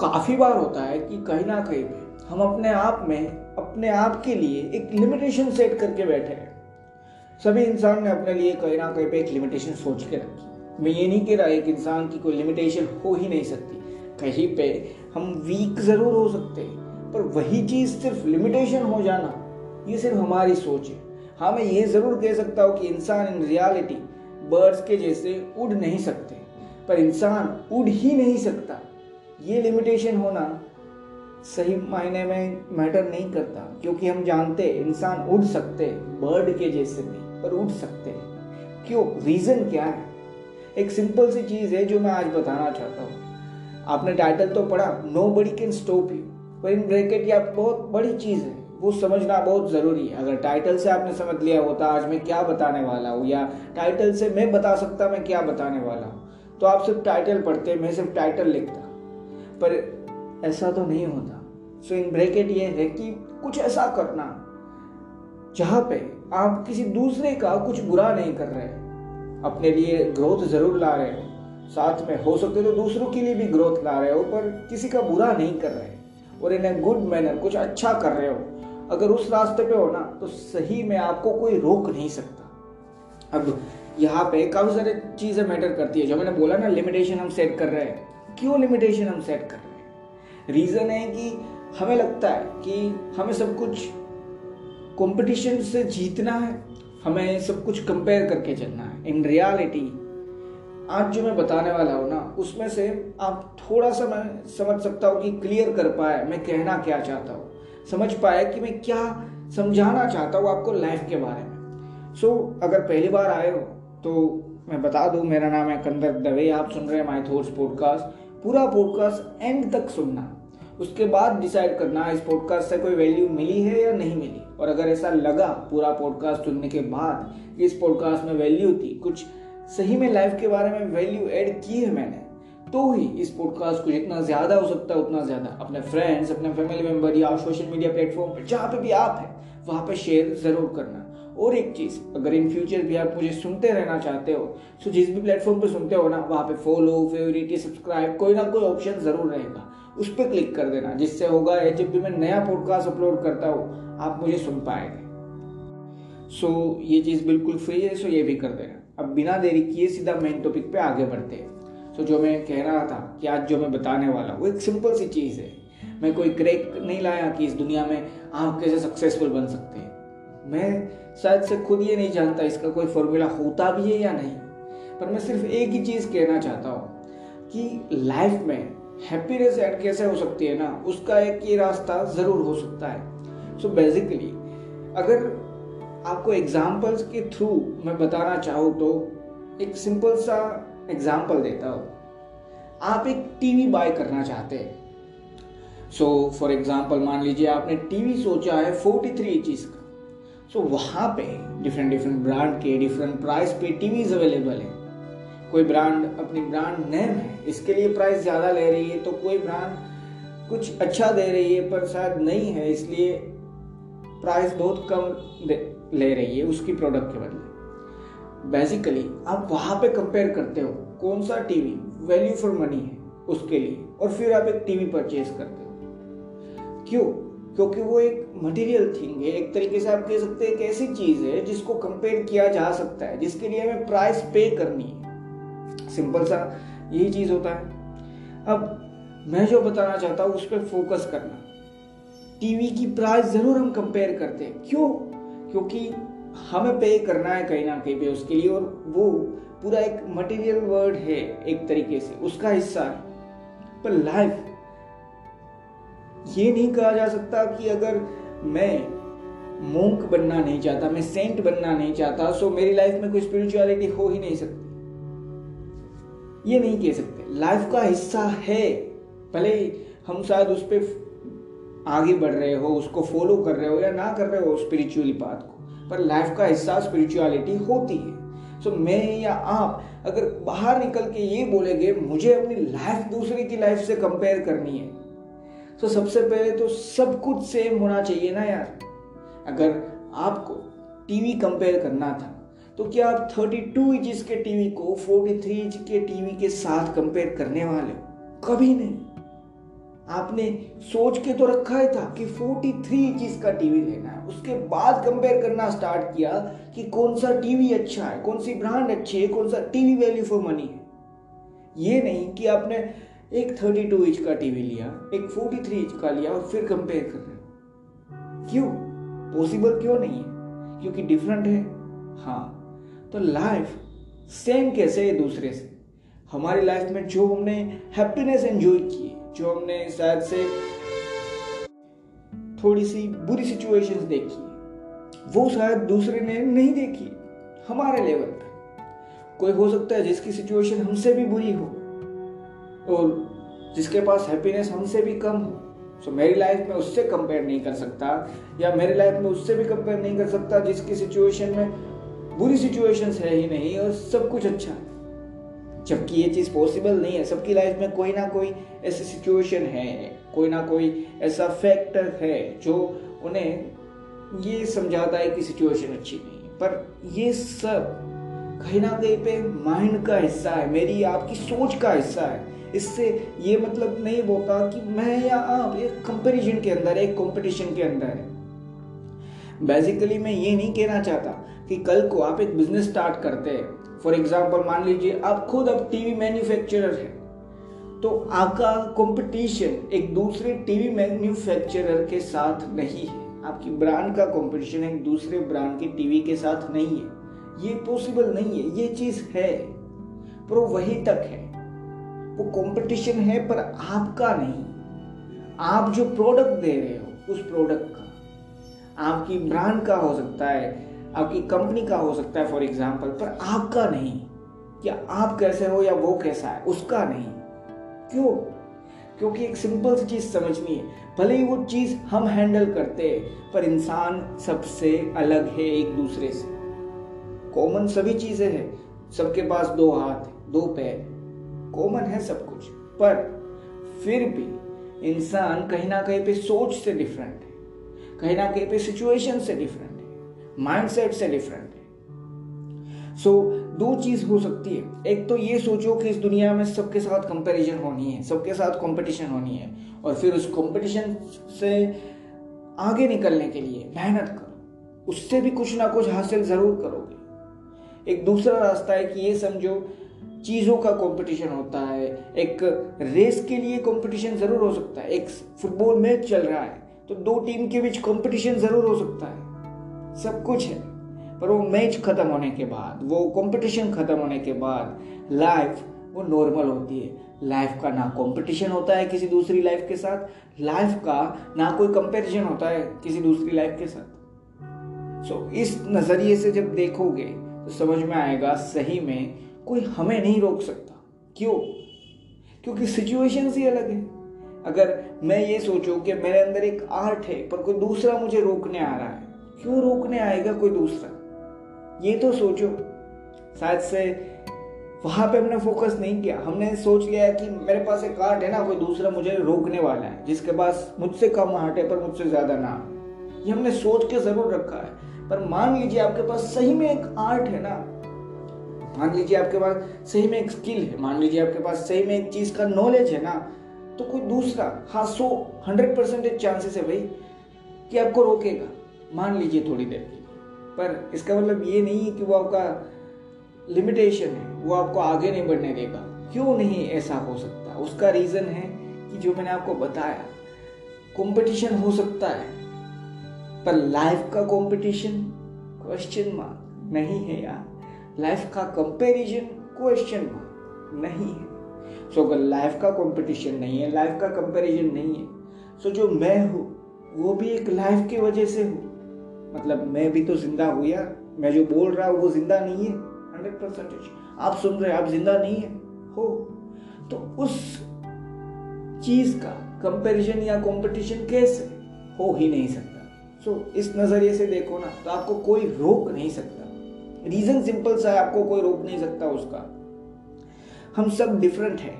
काफ़ी बार होता है कि कहीं ना कहीं पे हम अपने आप में, अपने आप के लिए एक लिमिटेशन सेट करके बैठे हैं। सभी इंसान ने अपने लिए कहीं ना कहीं पे एक लिमिटेशन सोच के रखी। मैं ये नहीं कह रहा एक इंसान की कोई लिमिटेशन हो ही नहीं सकती। कहीं पे हम वीक ज़रूर हो सकते हैं, पर वही चीज़ सिर्फ़ लिमिटेशन हो जाना, ये सिर्फ़ हमारी सोच है। हाँ मैं ये ज़रूर कह सकता हूँ कि इंसान इन रियलिटी बर्ड्स के जैसे उड़ नहीं सकते, पर इंसान उड़ ही नहीं सकता। ये लिमिटेशन होना सही मायने में मैटर नहीं करता, क्योंकि हम जानते इंसान उड़ सकते बर्ड के जैसे नहीं, पर उड़ सकते क्यों? रीज़न क्या है? एक सिंपल सी चीज़ है जो मैं आज बताना चाहता हूँ। आपने टाइटल तो पढ़ा nobody can stop you पर इन ब्रैकेट या बहुत बड़ी चीज़ है, वो समझना बहुत ज़रूरी है। अगर टाइटल से आपने समझ लिया होता, आज मैं क्या बताने वाला हूँ, या टाइटल से मैं बता सकता मैं क्या बताने वाला हूँ तो आप सिर्फ़ टाइटल पढ़ते मैं सिर्फ़ टाइटल लिखता। पर ऐसा तो नहीं होता। सो इन ब्रैकेट ये है कि कुछ ऐसा करना, जहाँ पे आप किसी दूसरे का कुछ बुरा नहीं कर रहे, अपने लिए ग्रोथ ज़रूर ला रहे हो, साथ में हो सकते तो दूसरों के लिए भी ग्रोथ ला रहे हो, पर किसी का बुरा नहीं कर रहे और इन ए गुड मैनर कुछ अच्छा कर रहे हो। अगर उस रास्ते पे हो ना तो सही में आपको कोई रोक नहीं सकता। अब यहाँ पे काफ़ी सारी चीज़ें मैटर करती है। जो मैंने बोला ना लिमिटेशन हम सेट कर रहे हैं। क्यों लिमिटेशन हम सेट कर रहे हैं? रीजन है कि हमें लगता है कि हमें सब कुछ कंपटीशन से जीतना है। हमें सब कुछ कंपेयर करके चलना है। इन रियलिटी आज जो मैं बताने वाला हूँ ना उसमें से आप थोड़ा सा मैं समझ सकता हूँ कि क्लियर कर पाए मैं कहना क्या चाहता हूँ। समझ पाए कि मैं क्या समझाना चाहता हूँ आपको लाइफ के बारे में। सो so, अगर पहली बार आए हो तो मैं बता दूँ, मेरा नाम है कंदर दवे, आप सुन रहे हैं माई थॉट्स पॉडकास्ट पूरा पॉडकास्ट एंड तक सुनना। उसके बाद डिसाइड करना, इस पॉडकास्ट से कोई वैल्यू मिली है या नहीं मिली। और अगर ऐसा लगा पूरा पॉडकास्ट सुनने के बाद इस पॉडकास्ट में वैल्यू थी, कुछ सही में लाइफ के बारे में वैल्यू ऐड की है मैंने तो ही इस पॉडकास्ट को जितना ज़्यादा हो सकता है, उतना ज़्यादा अपने फ्रेंड्स अपने फैमिली मेंबर या सोशल मीडिया प्लेटफॉर्म पर, जहाँ पे भी आप हैं, वहाँ पे शेयर ज़रूर करना। और एक चीज़ अगर इन फ्यूचर भी आप मुझे सुनते रहना चाहते हो तो जिस भी प्लेटफॉर्म पे सुनते हो ना वहाँ पे फॉलो फेवरेट या सब्सक्राइब कोई ना कोई ऑप्शन ज़रूर रहेगा। उस पर क्लिक कर देना जिससे होगा या जब भी मैं नया पॉडकास्ट अपलोड करता हूँ आप मुझे सुन पाएँगे। सो so, ये चीज़ बिल्कुल फ्री है सो ये भी कर देना। अब बिना देरी किए सीधा मेन टॉपिक पे आगे बढ़ते हैं। तो जो मैं कह रहा था कि आज जो मैं बताने वाला हूँ एक सिंपल सी चीज़ है। मैं कोई क्रैक नहीं लाया कि इस दुनिया में आप कैसे सक्सेसफुल बन सकते हैं। मैं शायद से खुद ये नहीं जानता इसका कोई फॉर्मूला होता भी है या नहीं, पर मैं सिर्फ़ एक ही चीज़ कहना चाहता हूँ कि लाइफ में हैप्पीनेस एड कैसे हो सकती है ना, उसका एक ये रास्ता ज़रूर हो सकता है। सो so बेसिकली अगर आपको एग्जाम्पल्स के थ्रू मैं बताना चाहूँ तो एक सिंपल सा एग्ज़ाम्पल देता हूँ। आप एक टीवी बाय करना चाहते हैं। सो फॉर एग्ज़ाम्पल मान लीजिए आपने टीवी सोचा है फोर्टी थ्री इंचज का। सो so, वहाँ पे डिफरेंट डिफरेंट ब्रांड के डिफरेंट प्राइस पे टीवीज अवेलेबल है। कोई ब्रांड अपनी ब्रांड नेम है इसके लिए प्राइस ज़्यादा ले रही है तो कोई ब्रांड कुछ अच्छा दे रही है पर शायद नहीं है इसलिए प्राइस बहुत कम ले रही है उसकी प्रोडक्ट के बदले। बेसिकली आप वहाँ पे कंपेयर करते हो कौन सा टीवी वैल्यू फॉर मनी है उसके लिए और फिर आप एक टीवी परचेज करते हो। क्यों? क्योंकि वो एक मटेरियल थिंग है। एक तरीके से आप कह सकते हैं एक ऐसी चीज़ है जिसको कंपेयर किया जा सकता है, जिसके लिए हमें प्राइस पे करनी है। सिंपल सा यही चीज़ होता है। अब मैं जो बताना चाहता हूँ, उस पर फोकस करना। टीवी की प्राइस ज़रूर हम कंपेयर करते हैं। क्यों? क्योंकि हमें पे करना है कहीं ना कहीं पे उसके लिए और वो पूरा एक मटेरियल वर्ड है एक तरीके से। उसका हिस्सा है। पर लाइफ ये नहीं कहा जा सकता कि अगर मैं मोंक बनना नहीं चाहता मैं सेंट बनना नहीं चाहता सो मेरी लाइफ में कोई स्पिरिचुअलिटी हो ही नहीं सकती। ये नहीं कह सकते। लाइफ का हिस्सा है। भले हम शायद उस पर आगे बढ़ रहे हो उसको फॉलो कर रहे हो या ना कर रहे हो स्पिरिचुअली बात को पर लाइफ का हिस्सा स्पिरिचुअलिटी होती है। सो so, मैं या आप अगर बाहर निकल के ये बोलेंगे मुझे अपनी लाइफ दूसरे की लाइफ से कंपेयर करनी है। तो सबसे पहले तो सब कुछ सेम होना चाहिए ना यार। अगर आपको टीवी कंपेयर करना था तो क्या आप 32 इंच के टीवी को 43 इंच के टीवी के साथ कंपेयर करने वाले कभी नहीं। आपने सोच के तो रखा ही था कि 43 इंच का टीवी लेना है। उसके बाद कंपेयर करना स्टार्ट किया कि कौन सा टीवी अच्छा है, कौन सी ब्रांड अच्छी है, कौन सा टीवी वैल्यू फॉर मनी है। ये नहीं कि आपने एक 32 इंच का टीवी लिया, एक 43 इंच का लिया और फिर कंपेयर कर रहे हो। क्यों? पॉसिबल क्यों नहीं है? क्योंकि डिफरेंट है। हाँ तो लाइफ सेम कैसे है दूसरे से? हमारी लाइफ में जो हमने हैप्पीनेस एंजॉय की जो हमने शायद से थोड़ी सी बुरी सिचुएशंस देखी, वो शायद दूसरे ने नहीं देखी, हमारे लेवल पे। कोई हो सकता है जिसकी सिचुएशन हमसे भी बुरी हो और जिसके पास हैप्पीनेस हमसे भी कम हो सो मेरी लाइफ में उससे कंपेयर नहीं कर सकता, या मेरी लाइफ में उससे भी कंपेयर नहीं कर सकता, जिसकी सिचुएशन में बुरी सिचुएशंस है ही नहीं और सब कुछ अच्छा है। जबकि ये चीज़ पॉसिबल नहीं है, सबकी लाइफ में कोई ना कोई ऐसी सिचुएशन है, कोई ना कोई ऐसा फैक्टर है जो उन्हें ये समझाता है कि सिचुएशन अच्छी नहीं है। पर ये सब कहीं ना कहीं पे माइंड का हिस्सा है, मेरी आपकी सोच का हिस्सा है। इससे ये मतलब नहीं होता कि मैं या आप एक कंपैरिजन के अंदर, एक कंपटीशन के अंदर है। बेसिकली मैं ये नहीं कहना चाहता कि कल को आप एक बिज़नेस स्टार्ट करते हैं। फॉर एग्ज़ाम्पल मान लीजिए, आप खुद अब टीवी मैन्युफैक्चरर है। तो आपका कंपटीशन एक दूसरे टीवी मैन्युफैक्चरर के साथ नहीं है। आपकी ब्रांड का कंपटीशन एक दूसरे ब्रांड के टीवी के साथ नहीं है। ये पॉसिबल नहीं है। ये चीज़ है। पर वही तक है। वो कंपटीशन है, पर आपका नहीं। आप जो प्रोडक्ट दे रहे हो, उस प्रोडक्ट का। आपकी ब्रांड का हो सकता है, आपकी कंपनी का हो सकता है फॉर एग्ज़ाम्पल पर आपका नहीं। या आप कैसे हो, या वो कैसा है, उसका नहीं। क्यों? क्योंकि एक सिंपल सी चीज़ समझनी है भले ही वो चीज़ हम हैंडल करते हैं पर इंसान सबसे अलग है एक दूसरे से। कॉमन सभी चीज़ें हैं। सबके पास दो हाथ, दो पैर। कॉमन है सब कुछ पर फिर भी इंसान कहीं ना कहीं पे सोच से डिफरेंट है कहीं ना कहीं पे सिचुएशन से डिफरेंट है माइंडसेट से डिफरेंट है। सो so, दो चीज़ हो सकती है। एक तो ये सोचो कि इस दुनिया में सबके साथ कंपैरिजन होनी है सबके साथ कंपटीशन होनी है और फिर उस कंपटीशन से आगे निकलने के लिए मेहनत करो। उससे भी कुछ ना कुछ हासिल ज़रूर करोगे। एक दूसरा रास्ता है कि ये समझो चीज़ों का कंपटीशन होता है। एक रेस के लिए कंपटीशन ज़रूर हो सकता है। एक फुटबॉल मैच चल रहा है तो दो टीम के बीच कंपटीशन ज़रूर हो सकता है। सब कुछ है पर वो मैच ख़त्म होने के बाद वो कंपटीशन ख़त्म होने के बाद लाइफ वो नॉर्मल होती है। लाइफ का ना कंपटीशन होता है किसी दूसरी लाइफ के साथ लाइफ का ना कोई कंपैरिजन होता है किसी दूसरी लाइफ के साथ। सो so, इस नज़रिए से जब देखोगे तो समझ में आएगा सही में कोई हमें नहीं रोक सकता। क्यों? क्योंकि सिचुएशन ही अलग है। अगर मैं ये सोचूं कि मेरे अंदर एक आर्ट है, पर कोई दूसरा मुझे रोकने आ रहा है, क्यों रोकने आएगा कोई दूसरा? ये तो सोचो। शायद से वहाँ पे हमने फोकस नहीं किया। हमने सोच लिया कि मेरे पास एक आर्ट है ना, कोई दूसरा मुझे रोकने वाला है, जिसके पास मुझसे कम आर्ट है, पर मुझसे ज़्यादा ना ये हमने सोच के ज़रूर रखा है। पर मान लीजिए आपके पास सही में एक आर्ट है ना मान लीजिए आपके पास सही में एक स्किल है, मान लीजिए आपके पास सही में एक चीज़ का नॉलेज है ना तो कोई दूसरा हाँ सो हंड्रेड परसेंटेज चांसेस है भाई कि आपको रोकेगा। मान लीजिए थोड़ी देर के पर इसका मतलब ये नहीं है कि वो आपका लिमिटेशन है, वो आपको आगे नहीं बढ़ने देगा। क्यों नहीं ऐसा हो सकता? उसका रीजन है कि जो मैंने आपको बताया कंपटीशन हो सकता है, पर लाइफ का कंपटीशन क्वेश्चन मार्क नहीं है यार। लाइफ का कंपैरिजन क्वेश्चन नहीं है। सो अगर लाइफ का कंपटीशन नहीं है लाइफ का कंपैरिजन नहीं है सो जो मैं हूँ वो भी एक लाइफ की वजह से हूँ। मतलब मैं भी तो ज़िंदा हूँ यार। मैं जो बोल रहा हूँ वो ज़िंदा नहीं है। हंड्रेड परसेंटेज आप सुन रहे हैं आप ज़िंदा नहीं है। हो। तो उस चीज़ का कंपैरिजन या कंपटीशन कैसे? हो ही नहीं सकता। सो so, इस नज़रिए से देखो ना तो आपको कोई रोक नहीं सकता। रीजन सिंपल सा है आपको कोई रोक नहीं सकता उसका। हम सब डिफरेंट है।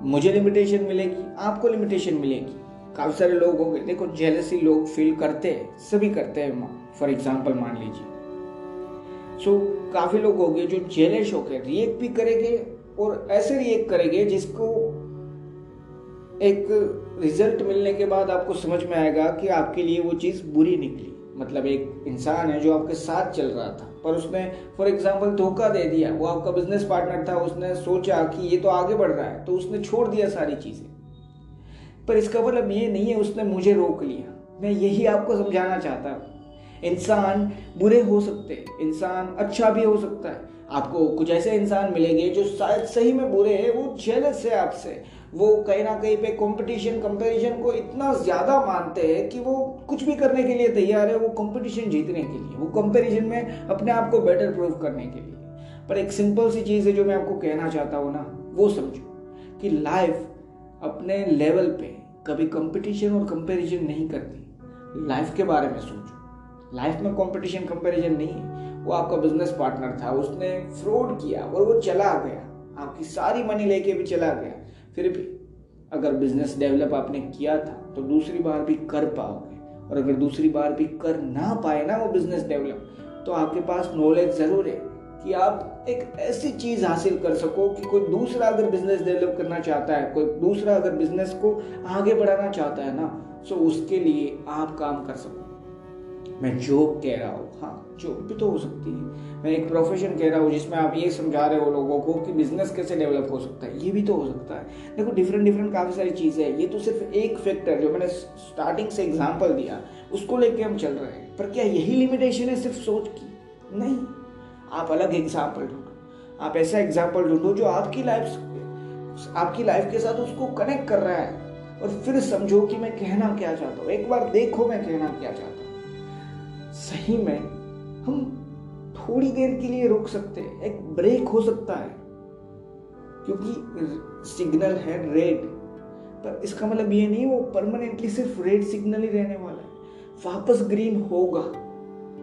मुझे लिमिटेशन मिलेगी आपको लिमिटेशन मिलेगी। काफ़ी सारे लोग होंगे देखो जेलसी लोग फील करते हैं सभी करते हैं फॉर एग्ज़ाम्पल मान लीजिए। सो so, काफ़ी लोग होंगे जो जेलस होकर रिएक्ट भी करेंगे और ऐसे रिएक्ट करेंगे जिसको एक रिज़ल्ट मिलने के बाद आपको समझ में आएगा कि आपके लिए वो चीज़ बुरी निकली। मतलब एक इंसान है जो आपके साथ चल रहा था। पर उसने फॉर एग्ज़ाम्पल धोखा दे दिया। वो आपका बिज़नेस पार्टनर था, उसने सोचा कि ये तो आगे बढ़ रहा है तो उसने छोड़ दिया सारी चीज़ें। पर इसका मतलब ये नहीं है उसने मुझे रोक लिया। मैं यही आपको समझाना चाहता हूँ। इंसान बुरे हो सकते हैं, इंसान अच्छा भी हो सकता है। आपको कुछ ऐसे इंसान मिलेंगे जो शायद सही में बुरे हैं, वो जेलस है आपसे। वो कहीं ना कहीं पे कंपटीशन कंपैरिजन को इतना ज़्यादा मानते हैं कि वो कुछ भी करने के लिए तैयार है, वो कंपटीशन जीतने के लिए, वो कंपैरिजन में अपने आप को बेटर प्रूव करने के लिए। पर एक सिंपल सी चीज़ है जो मैं आपको कहना चाहता हूँ ना, वो समझो कि लाइफ अपने लेवल पे कभी कंपटीशन और कंपैरिजन नहीं करती। लाइफ के बारे में सोचो। लाइफ में कंपटीशन कंपैरिजन नहीं है। वो आपका बिज़नेस पार्टनर था, उसने फ्रॉड किया और वो चला गया। आपकी सारी मनी लेके भी चला गया। फिर भी अगर बिज़नेस डेवलप आपने किया था तो दूसरी बार भी कर पाओगे। और अगर दूसरी बार भी कर ना पाए ना वो बिज़नेस डेवलप तो आपके पास नॉलेज ज़रूर है कि आप एक ऐसी चीज़ हासिल कर सको कि कोई दूसरा अगर बिज़नेस डेवलप करना चाहता है, कोई दूसरा अगर बिज़नेस को आगे बढ़ाना चाहता है ना तो उसके लिए आप काम कर सको। मैं जॉब कह रहा हूँ। हाँ जॉब भी तो हो सकती है। मैं एक प्रोफेशन कह रहा हूँ जिसमें आप ये समझा रहे हो लोगों को कि बिज़नेस कैसे डेवलप हो सकता है। ये भी तो हो सकता है। देखो डिफरेंट डिफरेंट काफ़ी सारी चीज़ें हैं। ये तो सिर्फ़ एक फैक्टर जो मैंने स्टार्टिंग से एग्ज़ाम्पल दिया, उसको लेके हम चल रहे हैं। पर क्या यही लिमिटेशन है सिर्फ़ सोच की? नहीं। आप अलग एग्ज़ाम्पल ढूंढो। आप ऐसा एग्ज़ाम्पल ढूंढो जो आपकी लाइफ आपकी लाइफ के साथ उसको कनेक्ट कर रहा है। और फिर समझो कि मैं कहना क्या चाहता हूँ। एक बार देखो मैं कहना क्या चाहता हूँ। सही में हम थोड़ी देर के लिए रुक सकते हैं, एक ब्रेक हो सकता है। क्योंकि सिग्नल है रेड पर इसका मतलब ये नहीं, वो परमानेंटली सिर्फ़ रेड सिग्नल ही रहने वाला है। वापस ग्रीन होगा।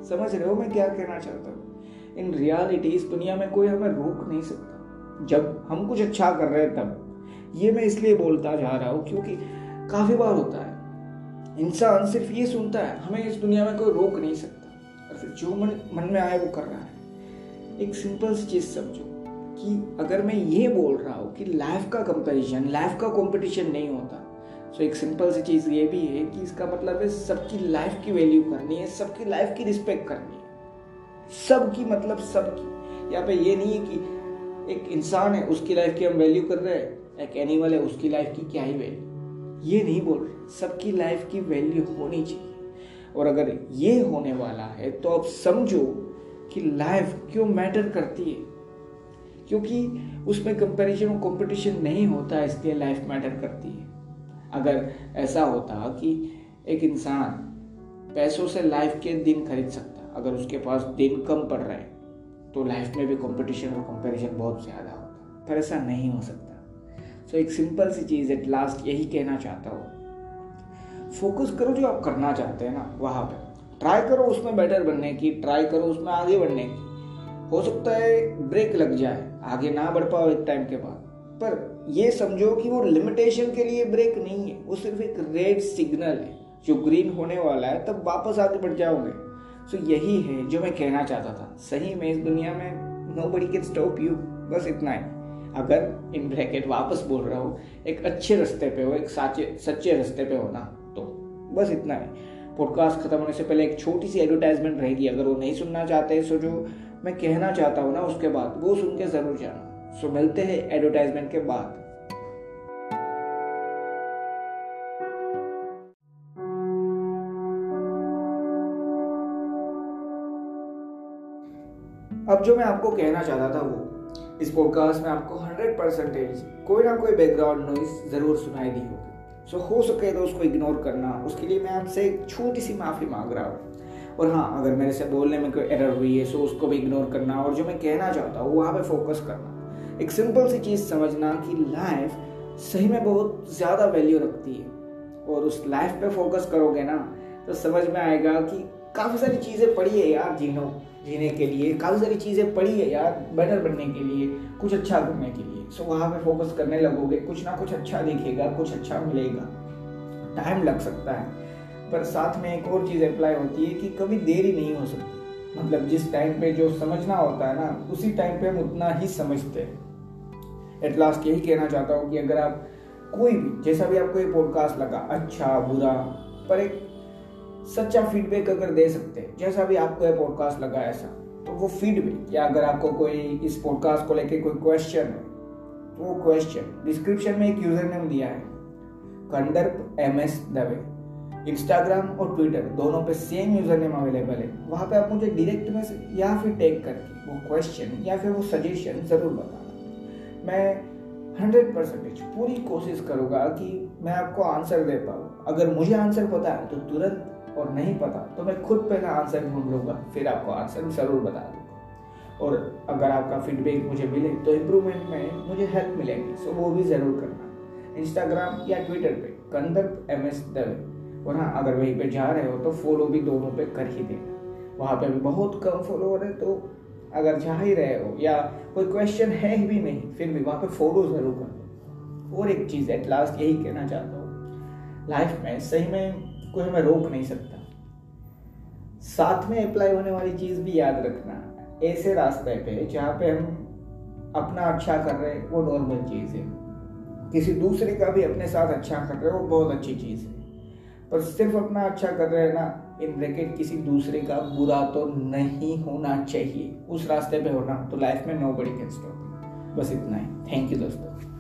समझ रहे हो मैं क्या कहना चाहता हूँ? इन रियलिटी इस दुनिया में कोई हमें रोक नहीं सकता। जब हम कुछ अच्छा कर रहे हैं, तब। ये मैं इसलिए बोलता जा रहा हूँ क्योंकि काफ़ी बार होता है। इंसान सिर्फ़ ये सुनता है, हमें इस दुनिया में कोई रोक नहीं सकता। और फिर जो मन मन में आए वो कर रहा है। एक सिंपल सी चीज़ समझो कि अगर मैं ये बोल रहा हूँ कि लाइफ का कंपैरिजन लाइफ का कंपटीशन नहीं होता तो एक सिंपल सी चीज़ ये भी है कि इसका मतलब है सबकी लाइफ की वैल्यू करनी है, सबकी लाइफ की रिस्पेक्ट करनी है। सबकी मतलब सबकी। यहाँ पे ये नहीं है कि एक इंसान है, उसकी लाइफ की हम वैल्यू कर रहे हैं, एक एनिमल है, उसकी लाइफ की क्या ही वैल्यू ये नहीं बोल रहे, सबकी लाइफ की वैल्यू होनी चाहिए। और अगर ये होने वाला है तो आप समझो कि लाइफ क्यों मैटर करती है। क्योंकि उसमें कंपैरिजन और कंपटीशन नहीं होता, इसलिए लाइफ मैटर करती है। अगर ऐसा होता कि एक इंसान पैसों से लाइफ के दिन खरीद सकता, अगर उसके पास दिन कम पड़ रहे तो लाइफ में भी कंपटीशन और कंपैरिजन बहुत ज़्यादा होता पर ऐसा नहीं हो सकता। सो एक सिंपल सी चीज़ एट लास्ट यही कहना चाहता हूँ। फोकस करो जो आप करना चाहते हैं ना वहाँ पे। ट्राई करो उसमें बेटर बनने की ट्राई करो उसमें आगे बढ़ने की। हो सकता है ब्रेक लग जाए आगे ना बढ़ पाओ एक टाइम के बाद। पर ये समझो कि वो लिमिटेशन के लिए ब्रेक नहीं है। वो सिर्फ़ एक रेड सिग्नल है जो ग्रीन होने वाला है तब वापस आगे बढ़ जाओगे। सो so, यही है जो मैं कहना चाहता था। सही में इस दुनिया में नो बड़ी कैन स्टॉप यू बस इतना है। अगर इन ब्रैकेट वापस बोल रहा हो, एक अच्छे रास्ते पे हो, एक साचे, सच्चे रास्ते पे हो ना तो बस इतना है। पॉडकास्ट खत्म होने से पहले एक छोटी सी एडवर्टाइजमेंट रहेगी, अगर वो नहीं सुनना चाहते, सो जो मैं कहना चाहता हूँ ना, उसके बाद, वो सुन के ज़रूर जाना। सो मिलते हैं एडवर्टाइजमेंट के बाद। अब जो मैं आपको कहना चाहता था वो इस पॉडकास्ट में आपको 100 परसेंटेज कोई ना कोई बैकग्राउंड नॉइस ज़रूर सुनाई दी होगी। सो हो सके तो उसको इग्नोर करना। उसके लिए मैं आपसे एक छोटी सी माफ़ी मांग रहा हूँ। और हाँ अगर मेरे से बोलने में कोई एरर हुई है सो उसको भी इग्नोर करना। और जो मैं कहना चाहता हूँ, वहाँ पे फोकस करना। एक सिंपल सी चीज़ समझना कि लाइफ सही में बहुत ज़्यादा वैल्यू रखती है। और उस लाइफ पे फोकस करोगे ना तो समझ में आएगा कि काफ़ी सारी चीज़ें पड़ी है यार जीनो, जीने के लिए। काफ़ी सारी चीज़ें पड़ी है यार बेटर बनने के लिए, कुछ अच्छा करने के लिए। सो वहाँ पे फोकस करने लगोगे, कुछ ना कुछ अच्छा दिखेगा, कुछ अच्छा मिलेगा। टाइम लग सकता है। पर साथ में एक और चीज़ अप्लाई होती है कि कभी देरी नहीं हो सकती। मतलब जिस टाइम पे जो समझना होता है ना, उसी टाइम पे हम उतना ही समझते हैं। एट लास्ट यही कहना चाहता हूँ कि अगर आप कोई भी, जैसा भी आपको ये पॉडकास्ट लगा अच्छा बुरा, पर एक सच्चा फीडबैक अगर दे सकते हैं। जैसा भी आपको ये पॉडकास्ट लगा ऐसा तो वो फीडबैक या अगर आपको कोई इस पॉडकास्ट को लेके कोई क्वेश्चन है तो वो क्वेश्चन डिस्क्रिप्शन में एक यूज़र नेम दिया है। Kandarp M S Dave. Instagram और ट्विटर दोनों पे सेम यूज़र नेम अवेलेबल है। वहाँ पे आप मुझे डायरेक्ट में या फिर टैग करके वो क्वेश्चन या फिर वो सजेशन ज़रूर बताना। मैं हंड्रेड परसेंटेज पूरी कोशिश करूँगा कि मैं आपको आंसर दे पाऊँ। अगर मुझे आंसर पता है तो तुरंत और नहीं पता तो मैं खुद पहले आंसर ढूंढ लूँगा, फिर आपको आंसर ज़रूर बता दूँगा। और अगर आपका फीडबैक मुझे मिले तो इम्प्रूवमेंट में मुझे हेल्प मिलेगी सो वो भी ज़रूर करना। इंस्टाग्राम या ट्विटर पे कंदप एम एस दवे और हाँ अगर वहीं पे जा रहे हो तो फॉलो भी दोनों पे कर ही देना। वहाँ पे भी बहुत कम फॉलोअर है तो अगर जा ही रहे हो, या कोई क्वेश्चन है ही भी नहीं, फिर भी वहाँ पे फॉलो ज़रूर कर दो और एक चीज़ एट लास्ट यही कहना चाहता हूँ लाइफ में सही में कोई हमें रोक नहीं सकता। साथ में अप्लाई होने वाली चीज़ भी याद रखना। ऐसे रास्ते पे जहाँ पे हम अपना अच्छा कर रहे हैं, वो नॉर्मल चीज़ है। किसी दूसरे का भी अपने साथ अच्छा कर रहे हो, वो बहुत अच्छी चीज़ है। पर सिर्फ़ अपना अच्छा कर रहे हैं ना इन ब्रैकेट किसी दूसरे का बुरा तो नहीं होना चाहिए। उस रास्ते पे होना तो लाइफ में नो बड़ी कैन स्टॉप बस इतना ही। थैंक यू दोस्तों।